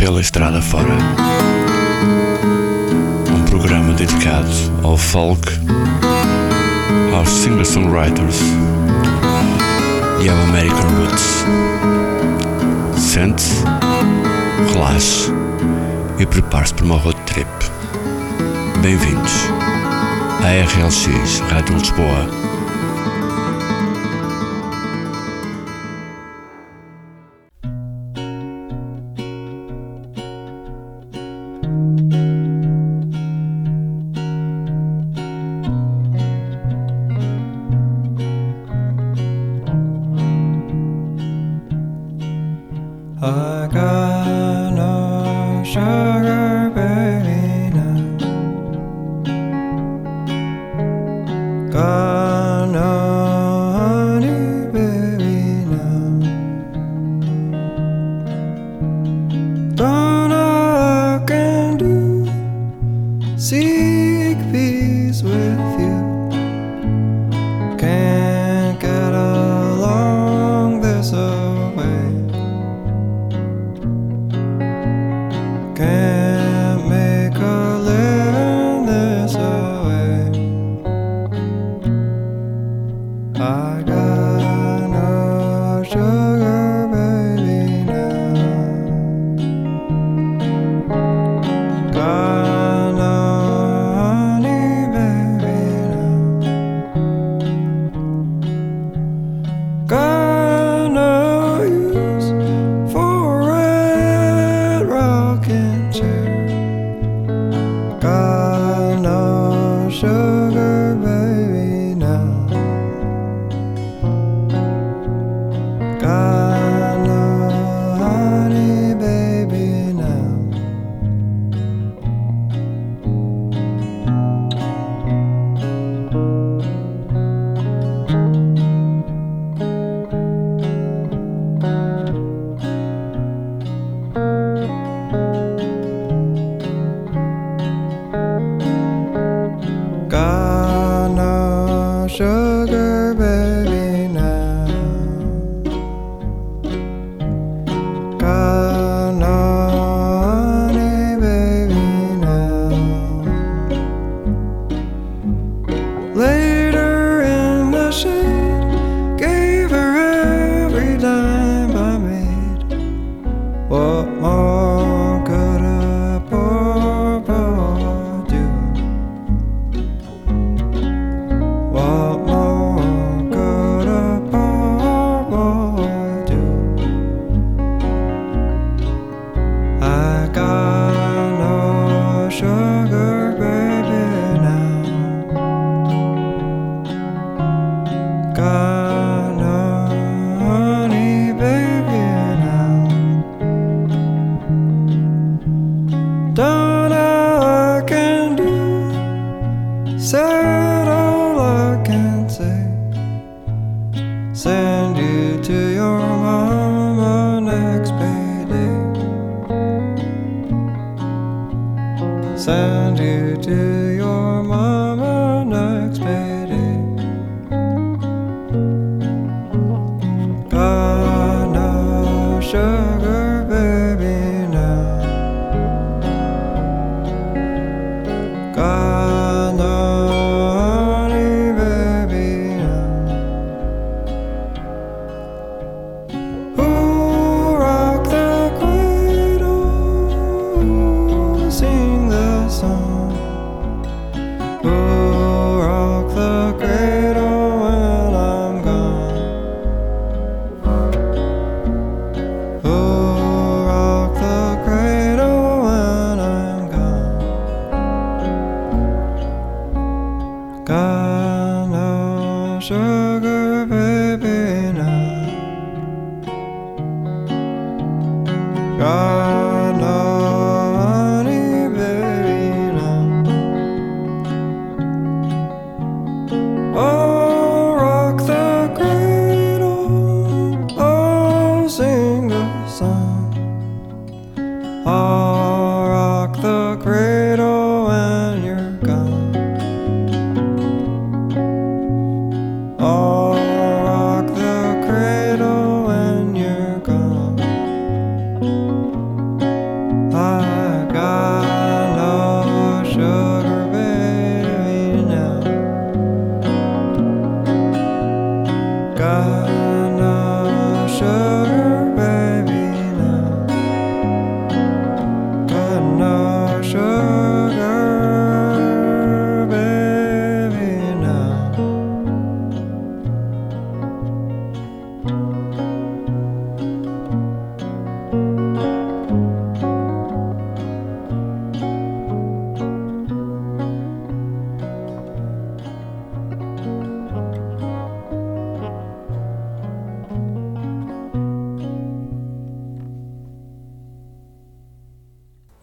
pela estrada fora. Um programa dedicado ao folk, aos singer-songwriters e ao American Roots. Sente-se, relaxe e prepare-se para uma road trip. Bem-vindos à RLX Rádio Lisboa.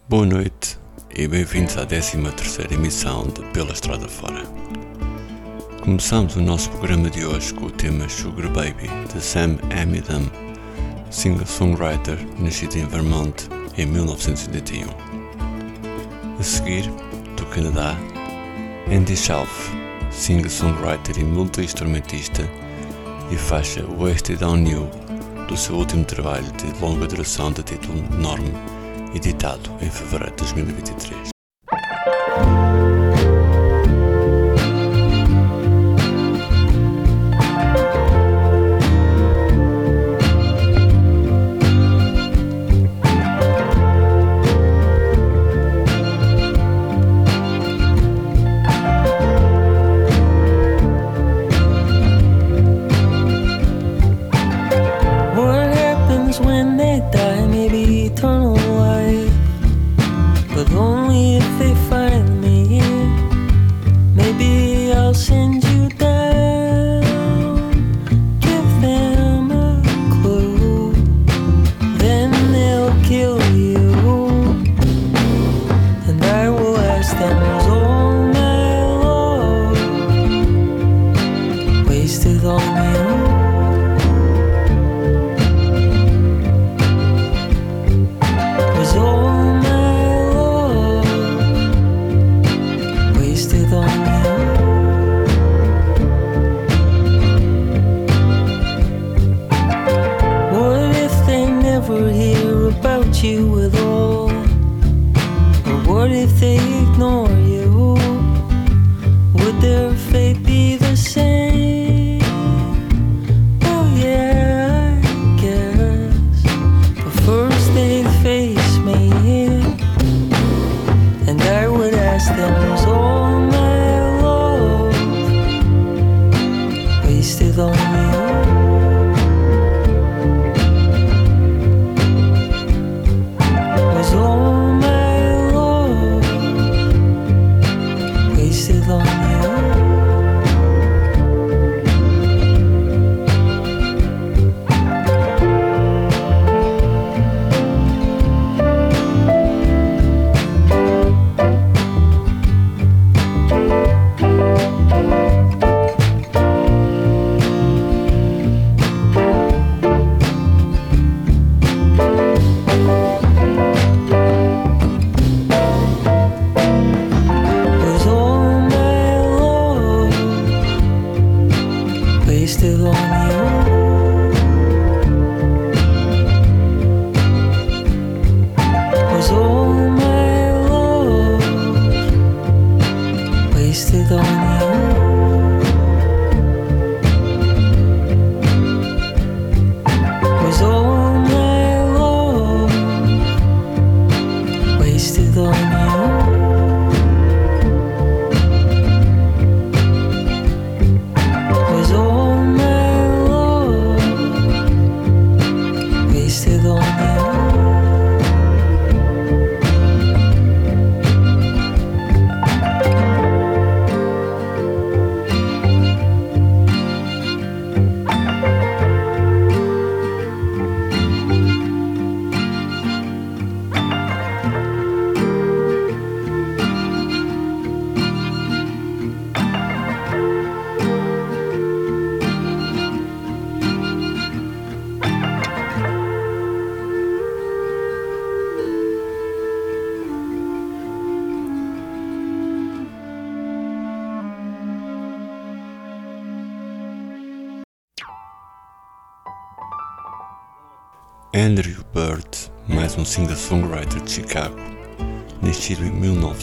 Boa noite e bem-vindos à 13 emissão de Pela Estrada Fora. Começamos o nosso programa de hoje com o tema Sugar Baby de Sam Amidam, singer-songwriter nascido em Vermont em 1981. A seguir, do Canadá, Andy Shelf, singer-songwriter e multi-instrumentista e faixa Wasted on You do seu último trabalho de longa duração de título Norm editado em fevereiro de 2023.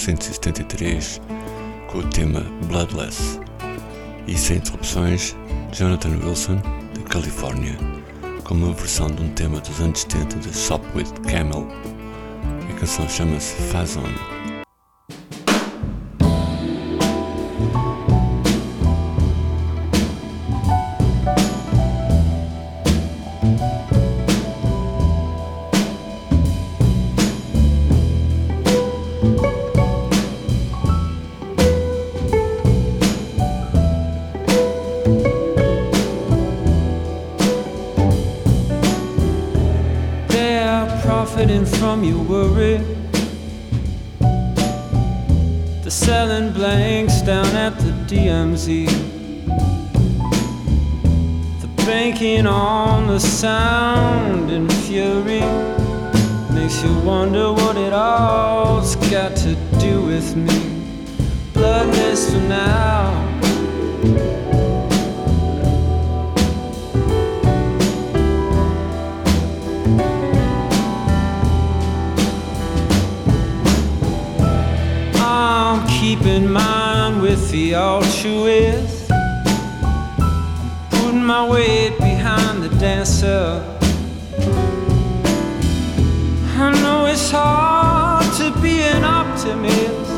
1973 com o tema Bloodless, e sem interrupções, Jonathan Wilson, de Califórnia, com uma versão de um tema dos anos 70 de Shop with Camel. A canção chama-se Fazon. selling keeping mind with the altruist. Putting my weight behind the dancer. I know it's hard to be an optimist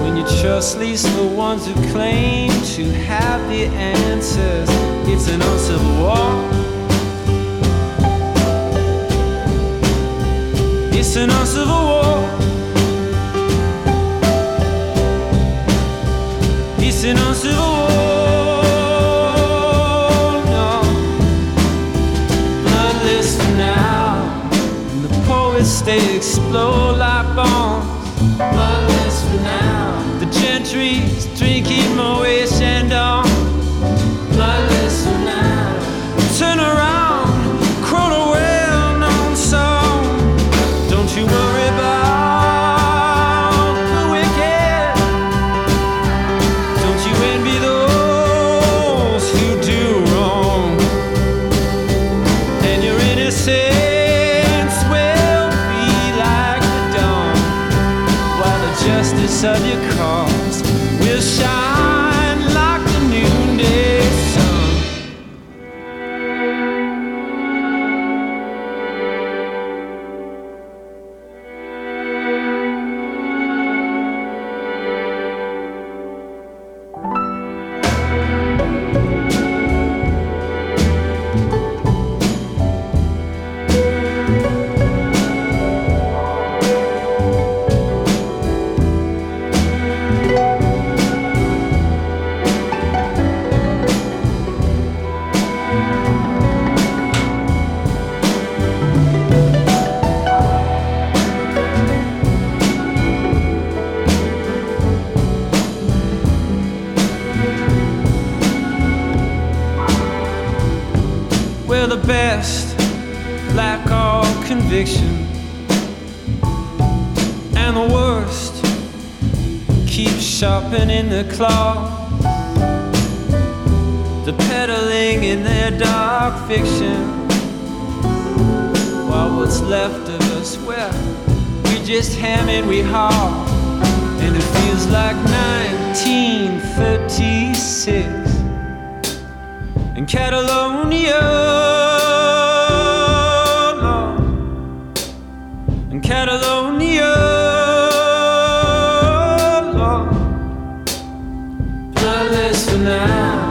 when you trust least the ones who claim to have the answers. It's an uncivil war. It's an uncivil war. Facing a civil war. No, bloodless for now. The poets they explode now.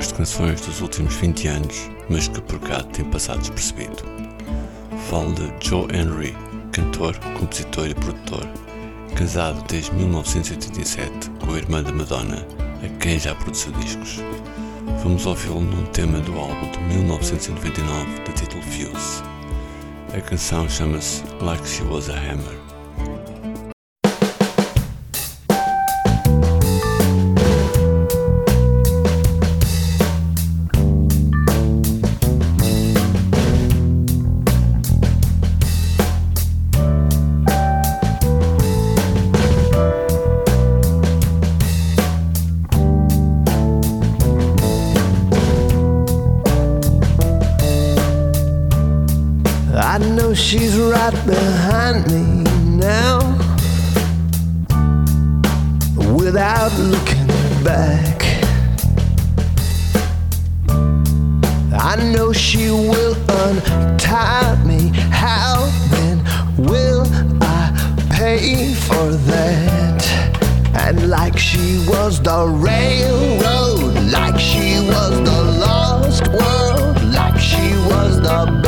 Escritores de canções dos últimos 20 anos, mas que por cá tem passado despercebido. Falo de Joe Henry, cantor, compositor e produtor, casado desde 1987 com a irmã da Madonna, a quem já produziu discos. Vamos ouvi-lo num tema do álbum de 1999 de título Fuse. A canção chama-se Like She Was a Hammer. she's right behind me now without looking back. I know she will untie me. How then will I pay for that? And like she was the railroad, like she was the lost world, like she was the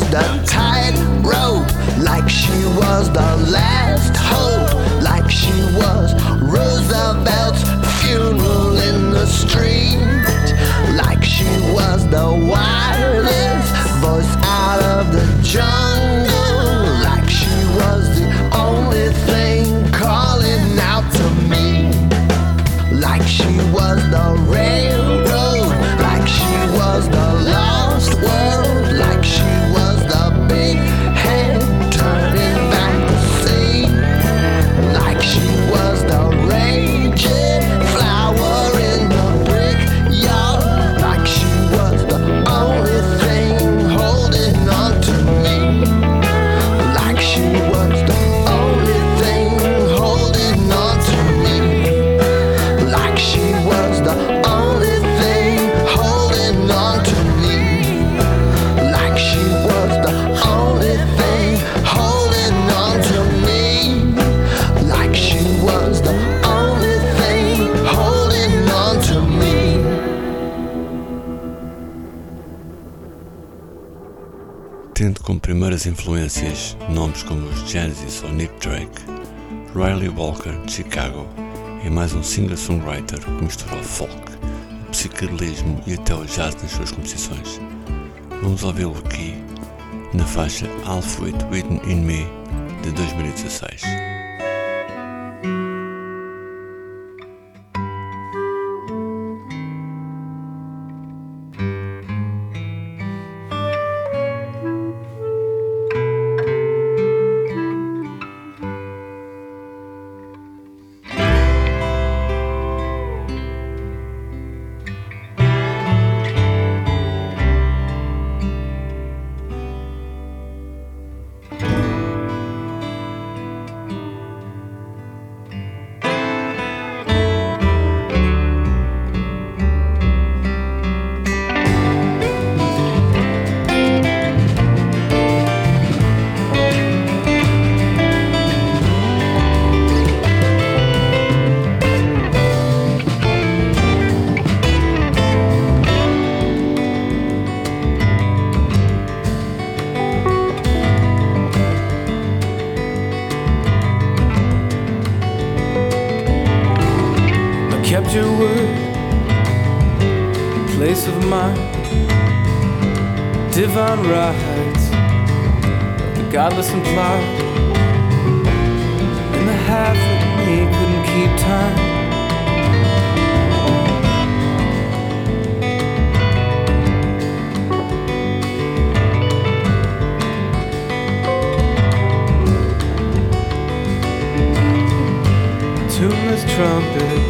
was the tightrope, like she was the last hope, like she was Roosevelt's funeral in the street, like she was the wireless voice out of the jungle, primeiras influências nomes como os Genesis ou Nick Drake, Riley Walker de Chicago é mais um singer-songwriter que mistura o folk, o psicadelismo e até o jazz nas suas composições. Vamos ouvi-lo aqui na faixa Half It Written in Me de 2016. The and implied, and the half of me couldn't keep time. Tuneless trumpet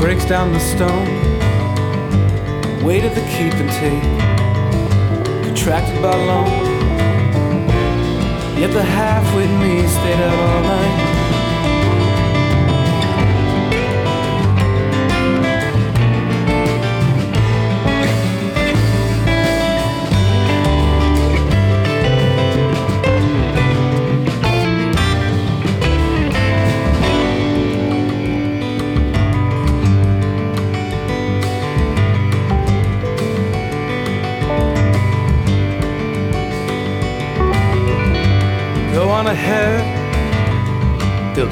breaks down the stone. Weight of the keep and take, contracted by loan. Yet the half with me stayed out all night.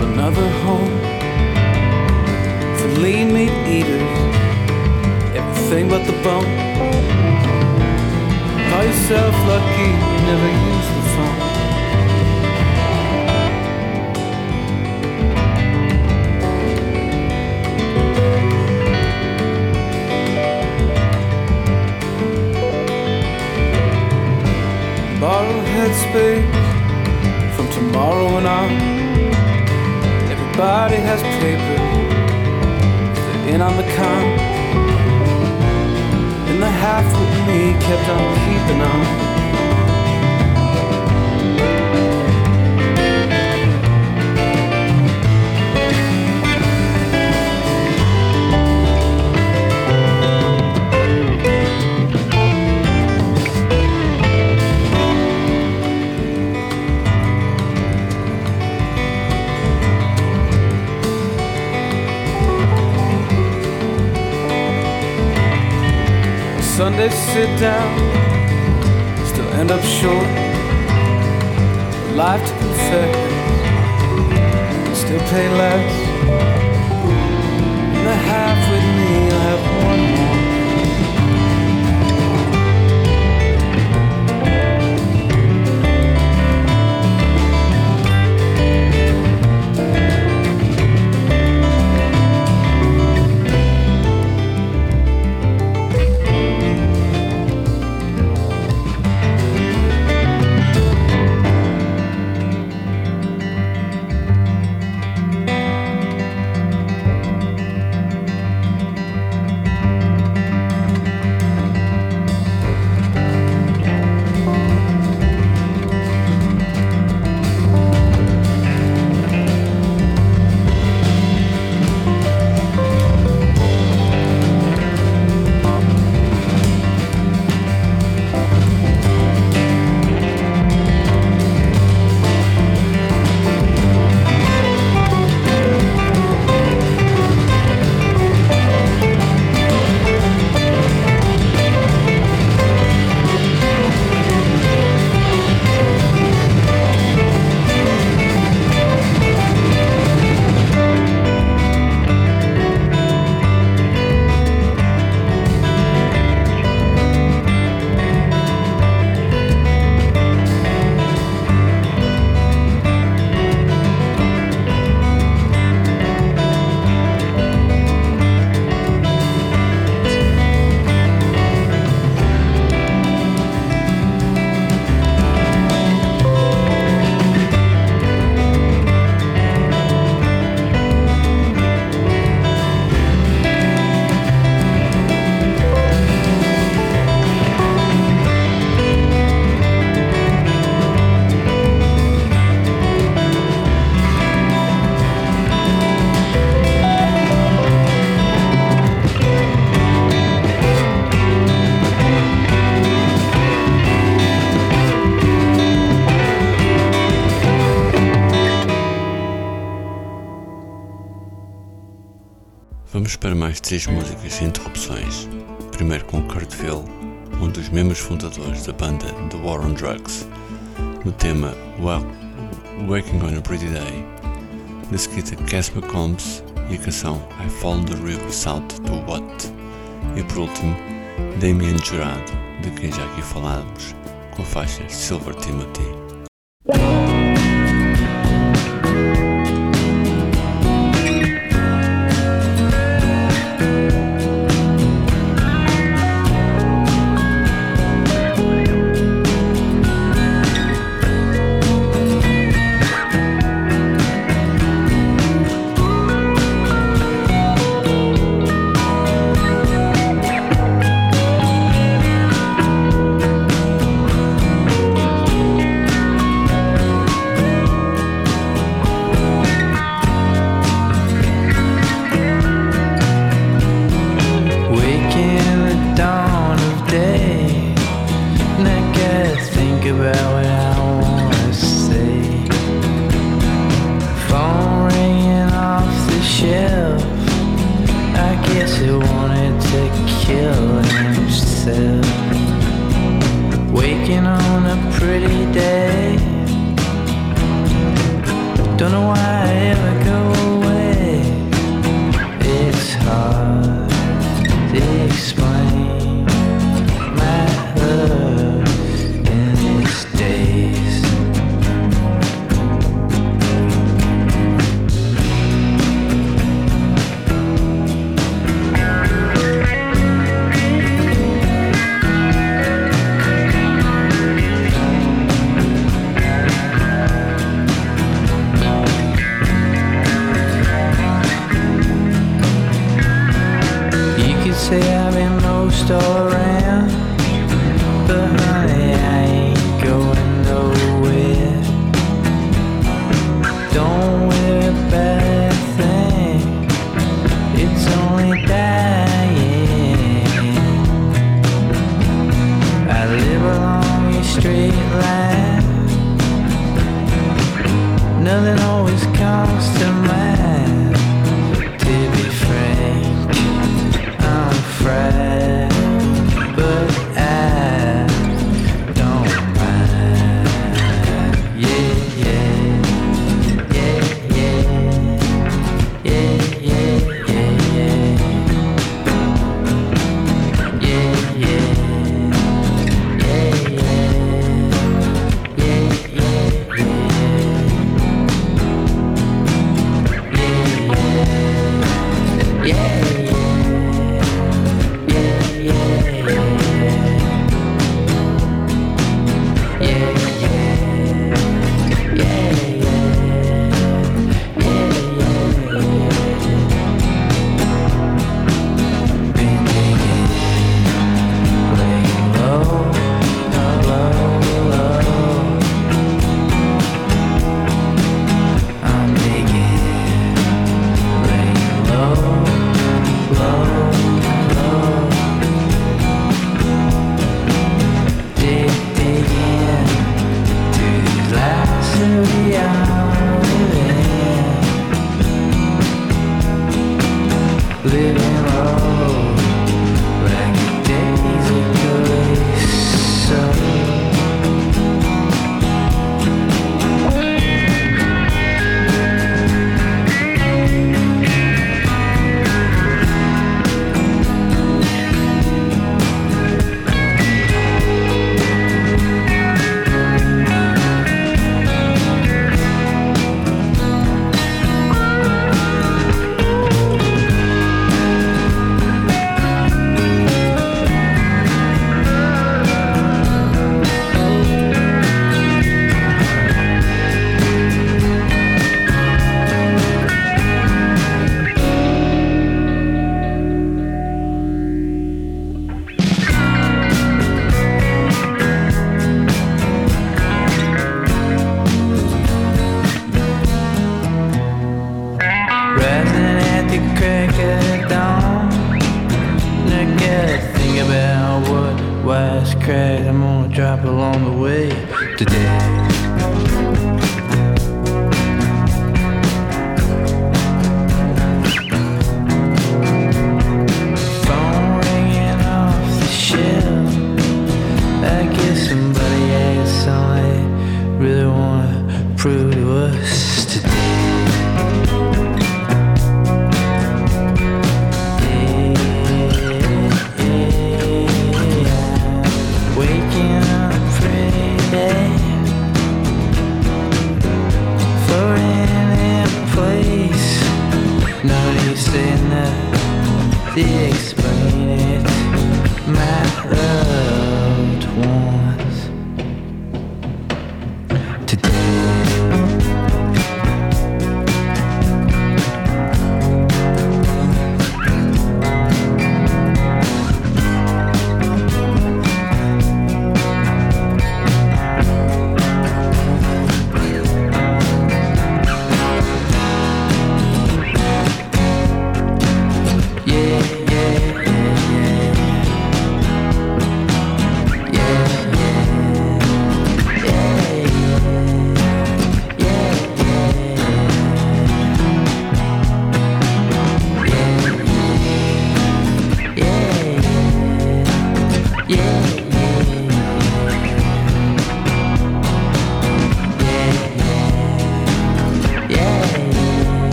Another home for lean meat eaters, everything but the bone. Call yourself lucky, you never use the phone. Borrow headspace Has paper, in on the con. And the half with me kept on keeping on. Sunday sit down, still end up short. Life to confess, still pay less. Três músicas sem interrupções. Primeiro com Kurt Phil, um dos membros fundadores da banda The War on Drugs, no tema Waking on a Pretty Day. De seguida Cass McCombs e a canção I Follow the River South to What. E por último, Damien Jurado, de quem já aqui falamos, com a faixa Silver Timothy.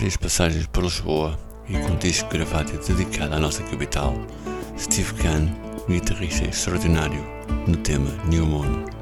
várias passagens por Lisboa e com um disco gravado e dedicado à nossa capital, Steve Kahn, guitarrista extraordinário, no tema New Moon.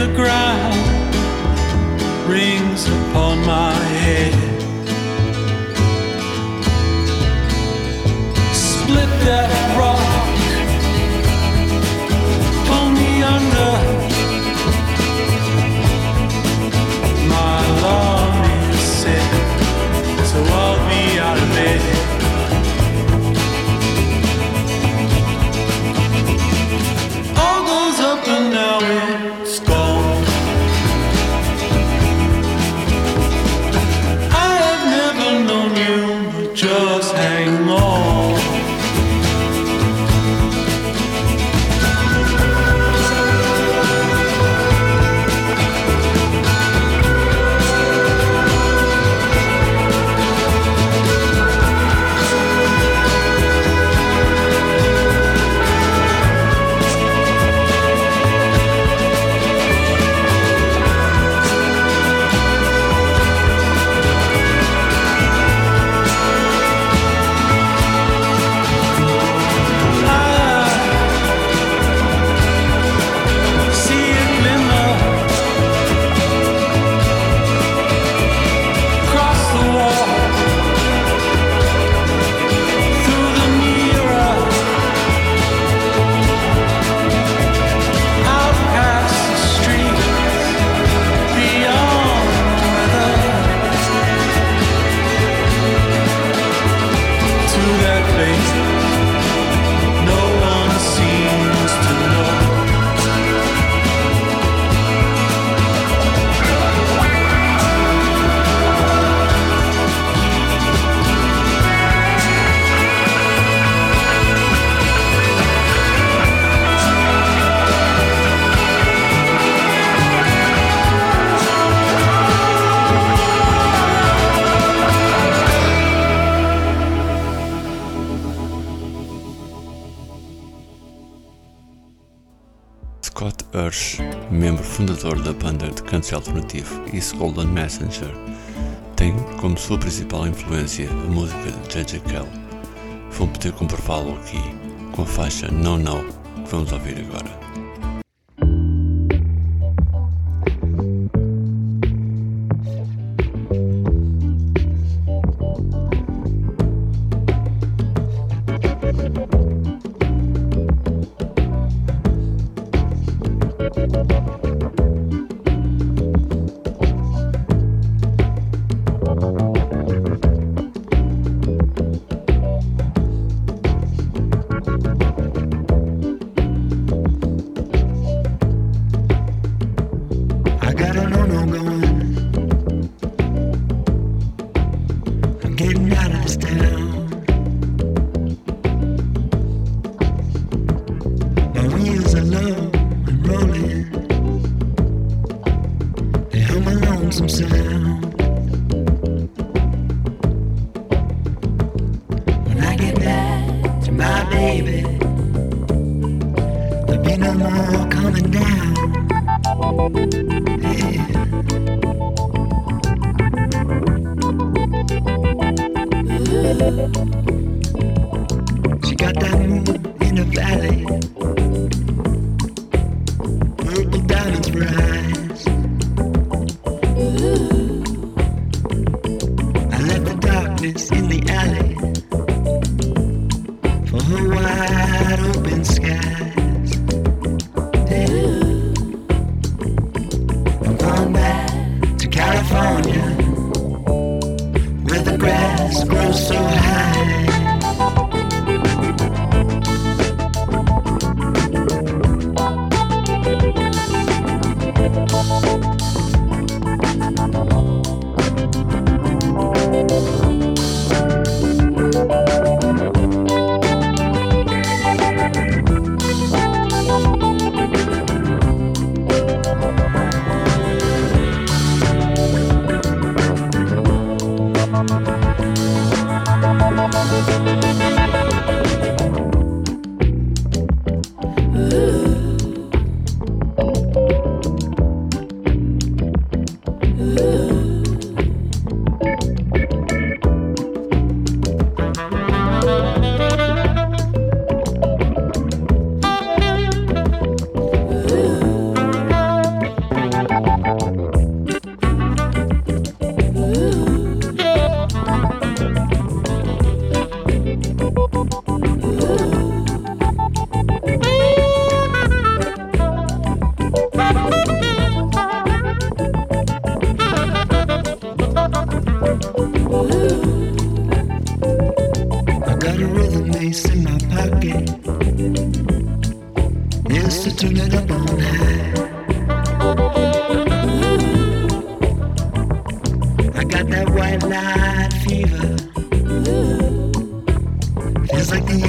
the ground rings upon my head. Split that rock. Fundador da banda de country alternativo East Golden Messenger, tem como sua principal influência a música de J.J. Kell. Vamos poder comprová-lo aqui com a faixa No No que vamos ouvir agora.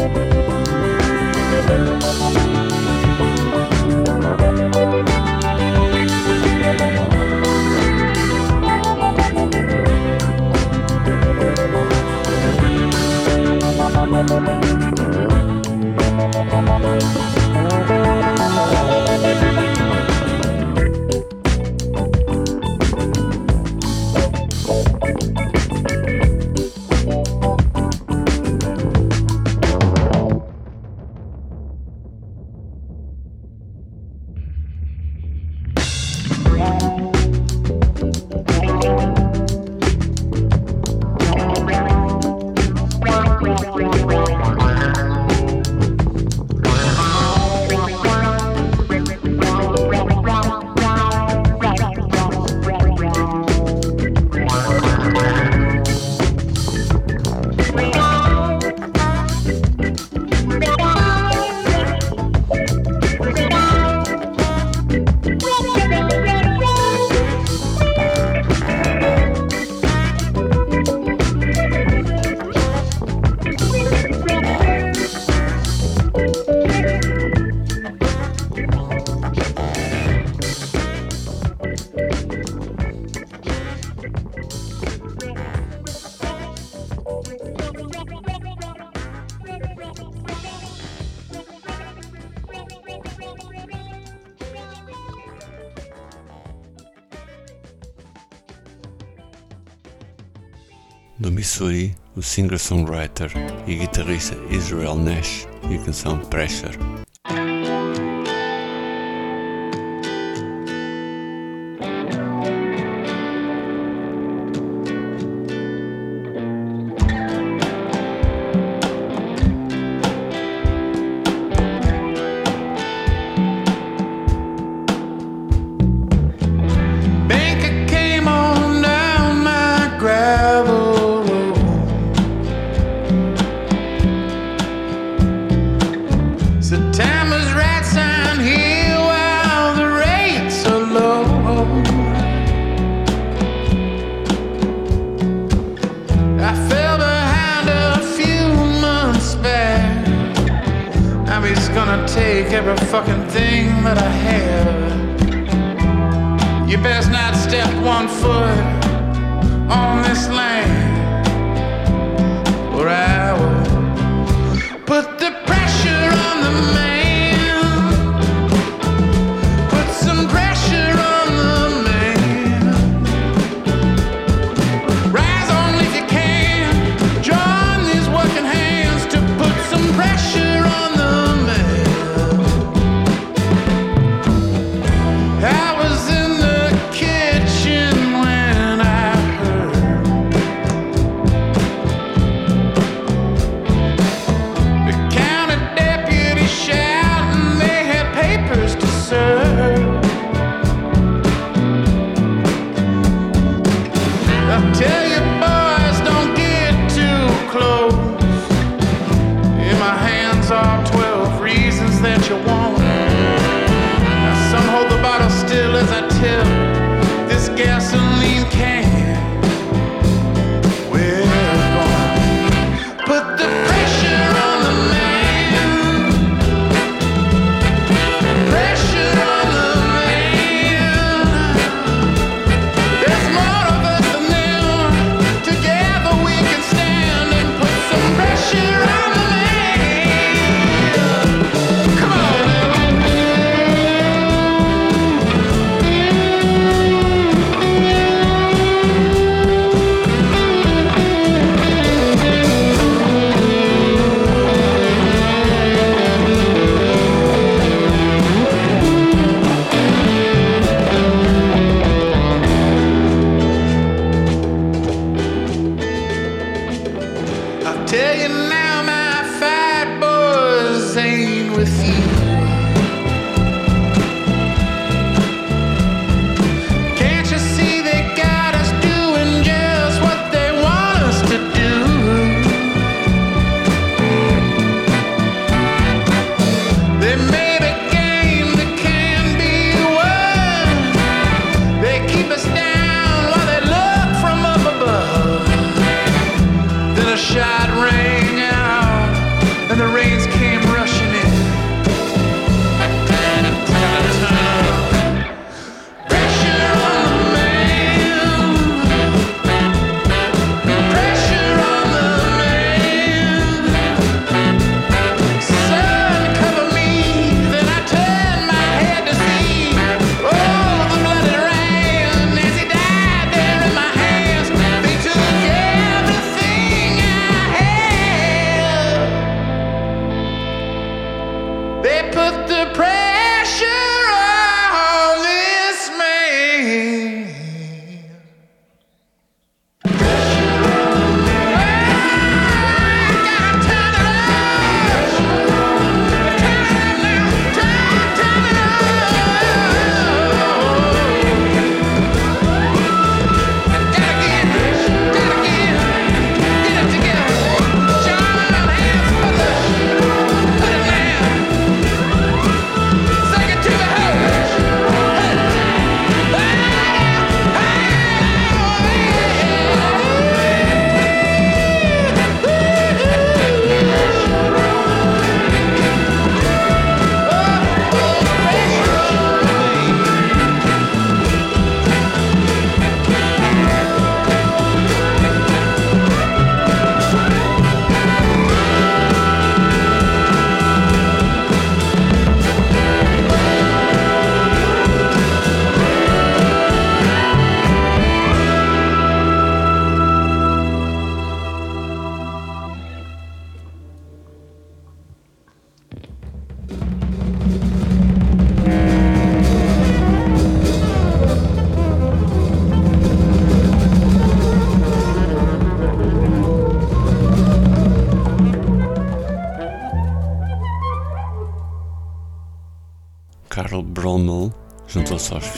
Do singer-songwriter e guitarrista Israel Nash e a canção Pressure. Every fucking thing that I have. You best not step one foot on this land, or I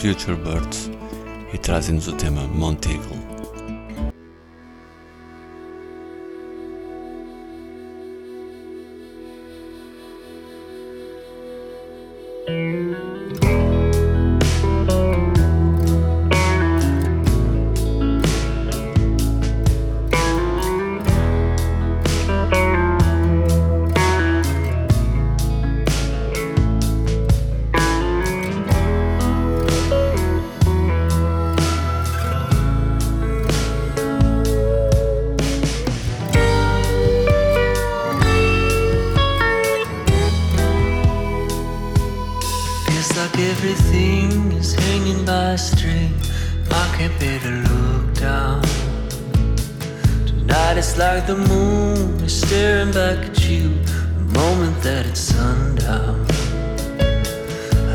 Future Birds e trazem-nos o tema Monteagle. It's like the moon is staring back at you the moment that it's sundown.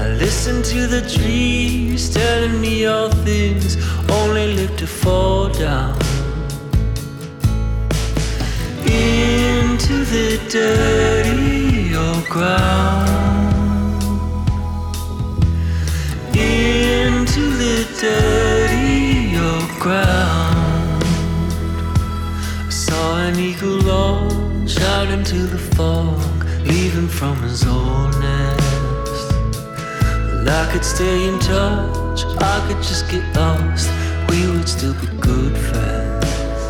I listen to the trees telling me all things only live to fall down. Into the dirty old ground. Into the dirty. who launch out into the fog, leaving from his old nest. Well, I could stay in touch, I could just get lost, we would still be good friends.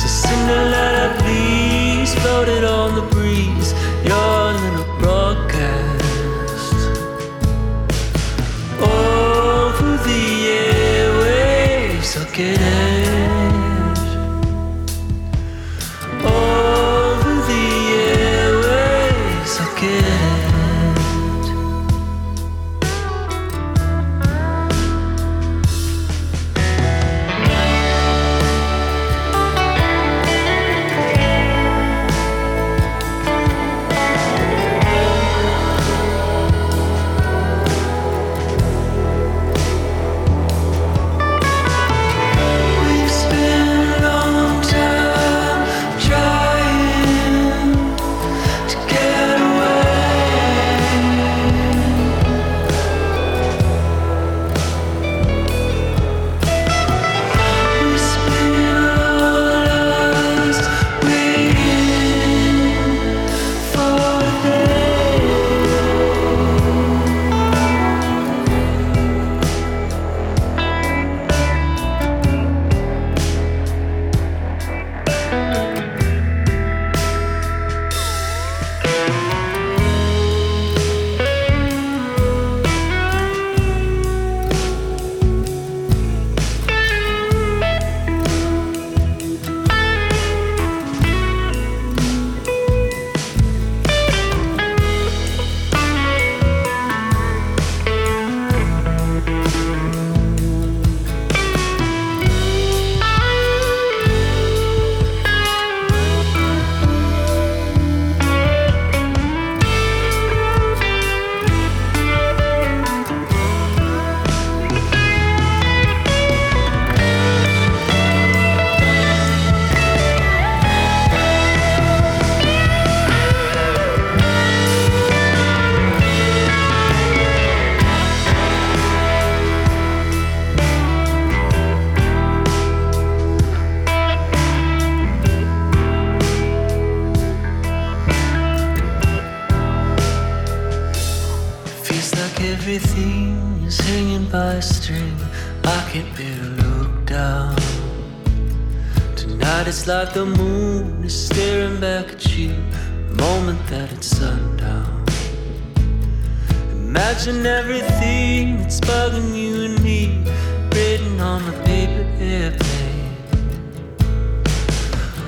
So sing a letter, please, floating on the breeze, your little broadcast. Over the airwaves, I'll get it. Like the moon is staring back at you. The moment that it's sundown. Imagine everything that's bugging you and me, written on a paper airplane.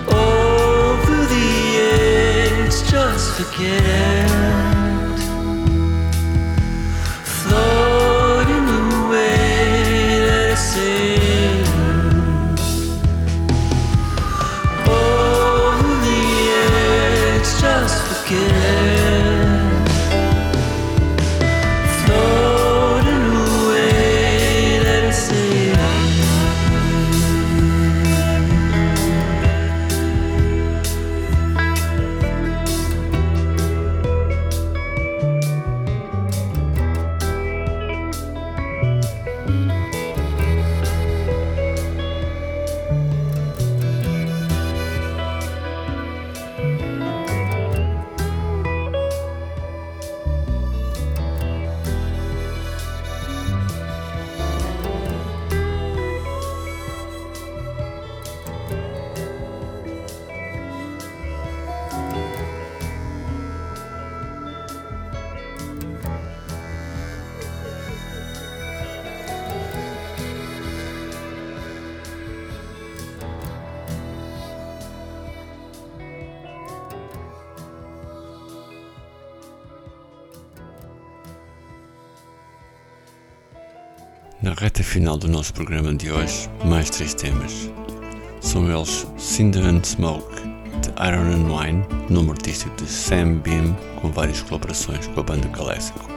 Over the edge, just forget nosso programa de hoje, mais três temas. São eles Cinder and Smoke, de Iron and Wine, nome artístico de Sam Beam, com várias colaborações com a banda Clássico.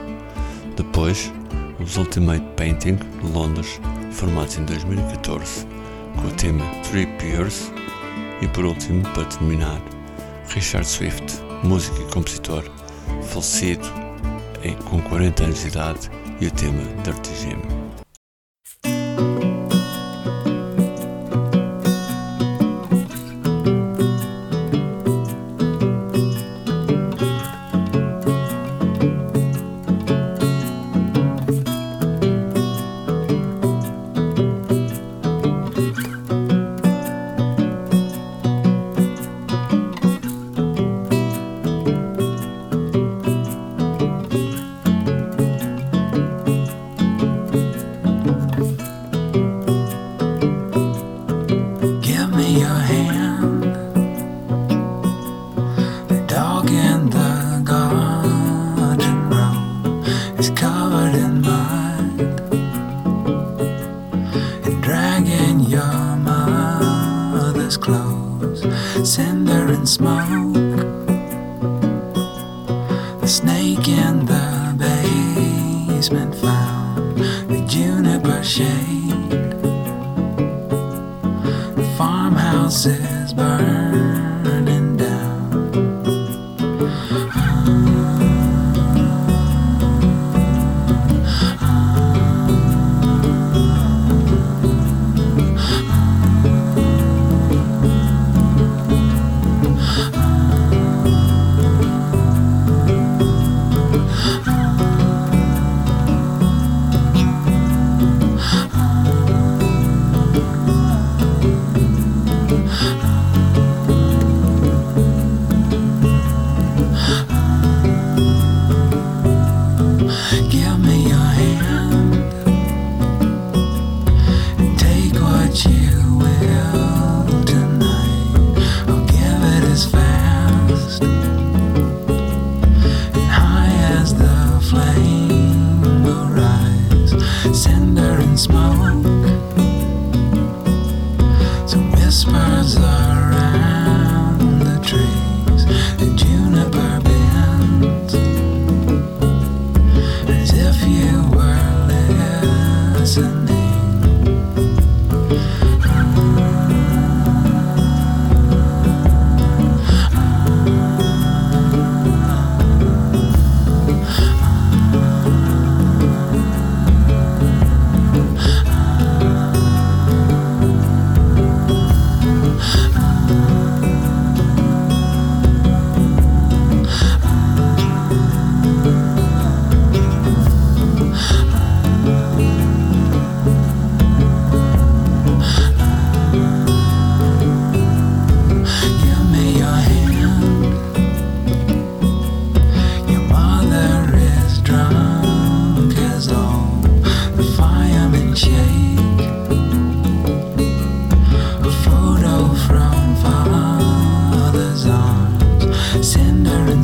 Depois, os Ultimate Painting, de Londres, formados em 2014, com o tema Three Peers. E por último, para terminar, Richard Swift, músico e compositor, falecido com 40 anos de idade, e o tema Dirty Jim.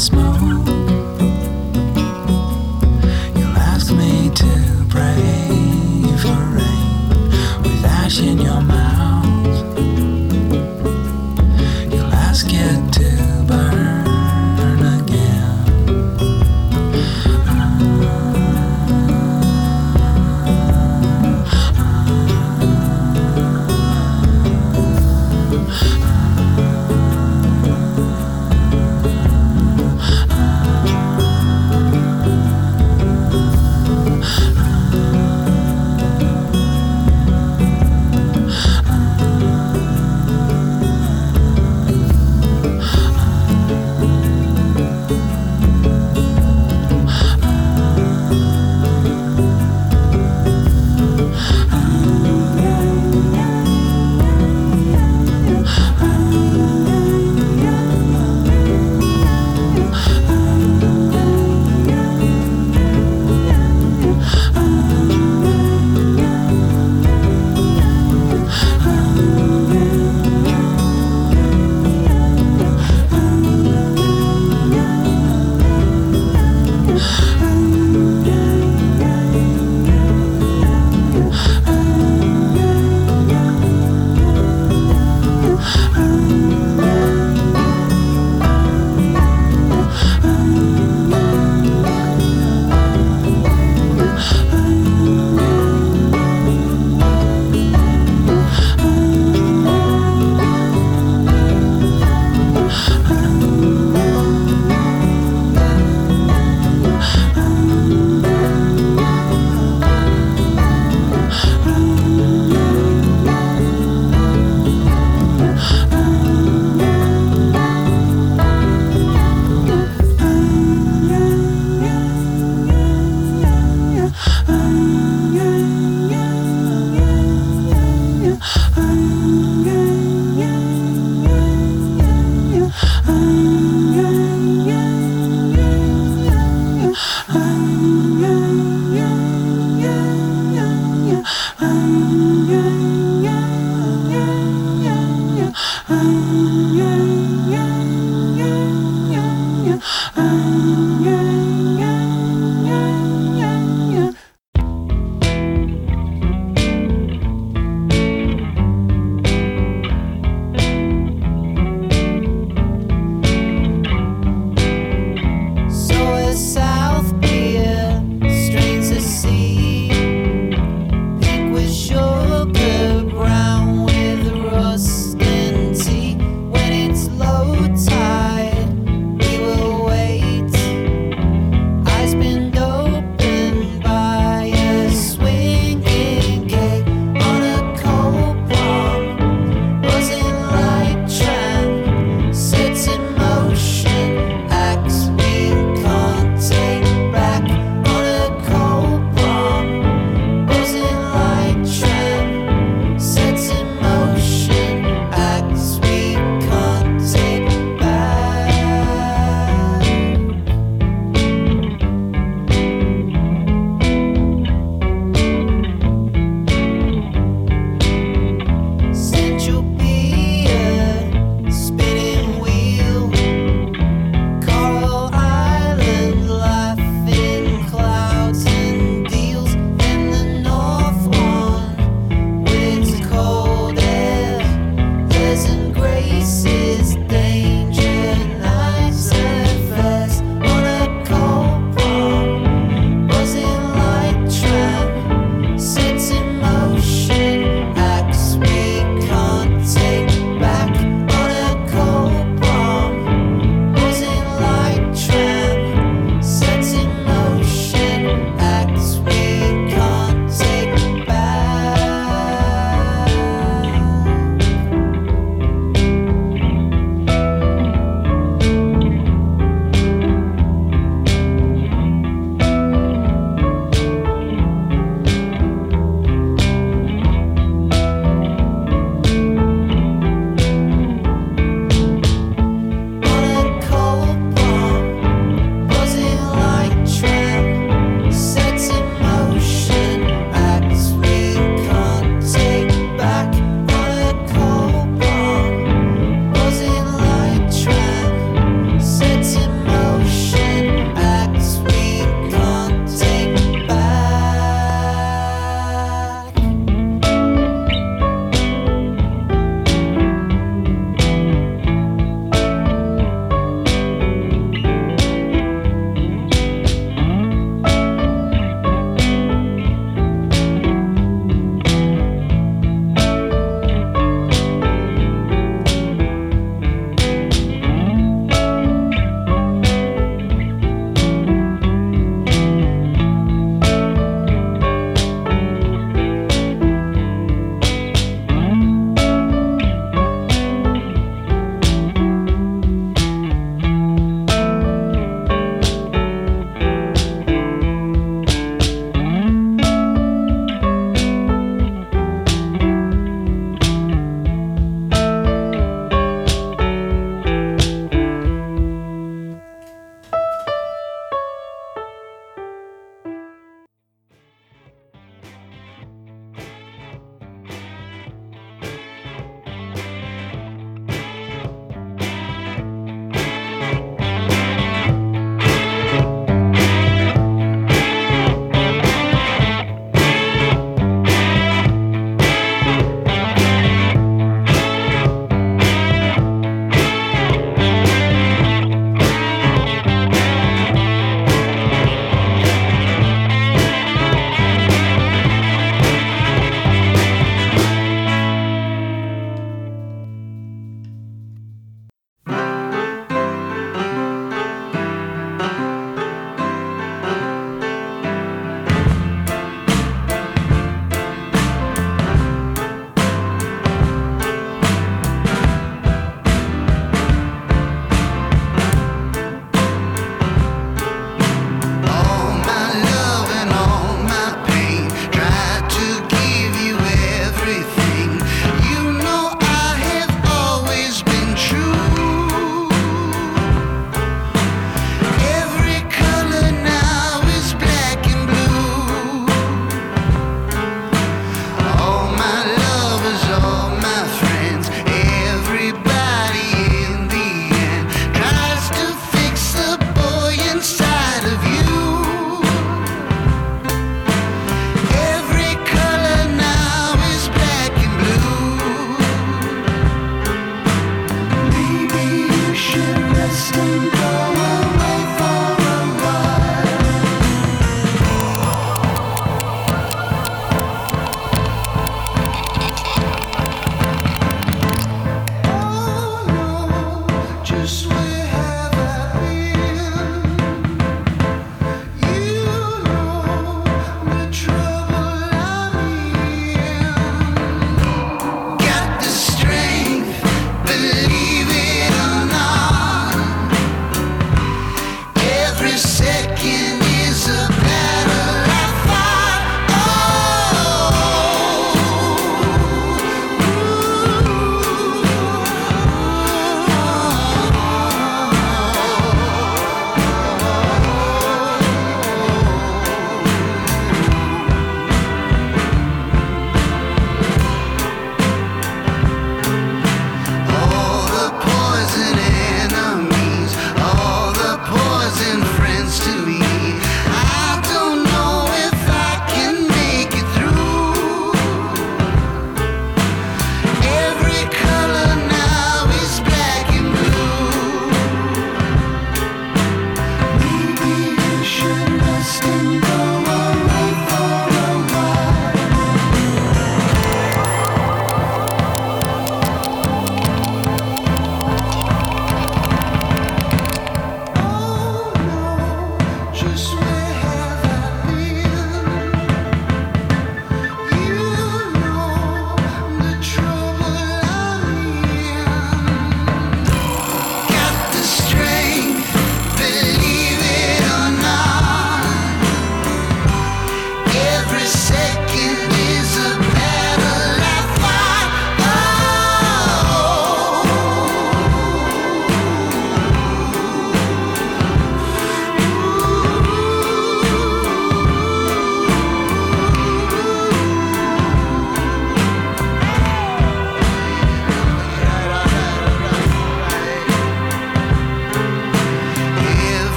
smoke.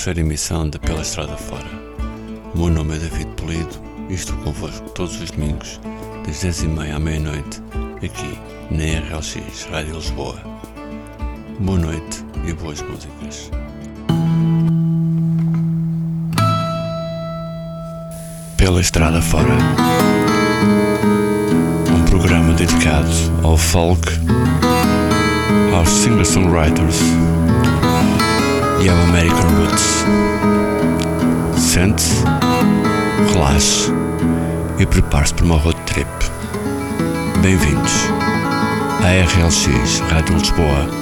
Terceira emissão de Pela Estrada Fora. O meu nome é David Polido e estou convosco todos os domingos, das 10h30 à meia-noite, aqui na RLX Rádio Lisboa. Boa noite e boas músicas. Pela Estrada Fora. Um programa dedicado ao folk, aos singer-songwriters e ao American Roots. Sente-se, relaxe e prepare-se para uma road trip. Bem-vindos à RLX Rádio Lisboa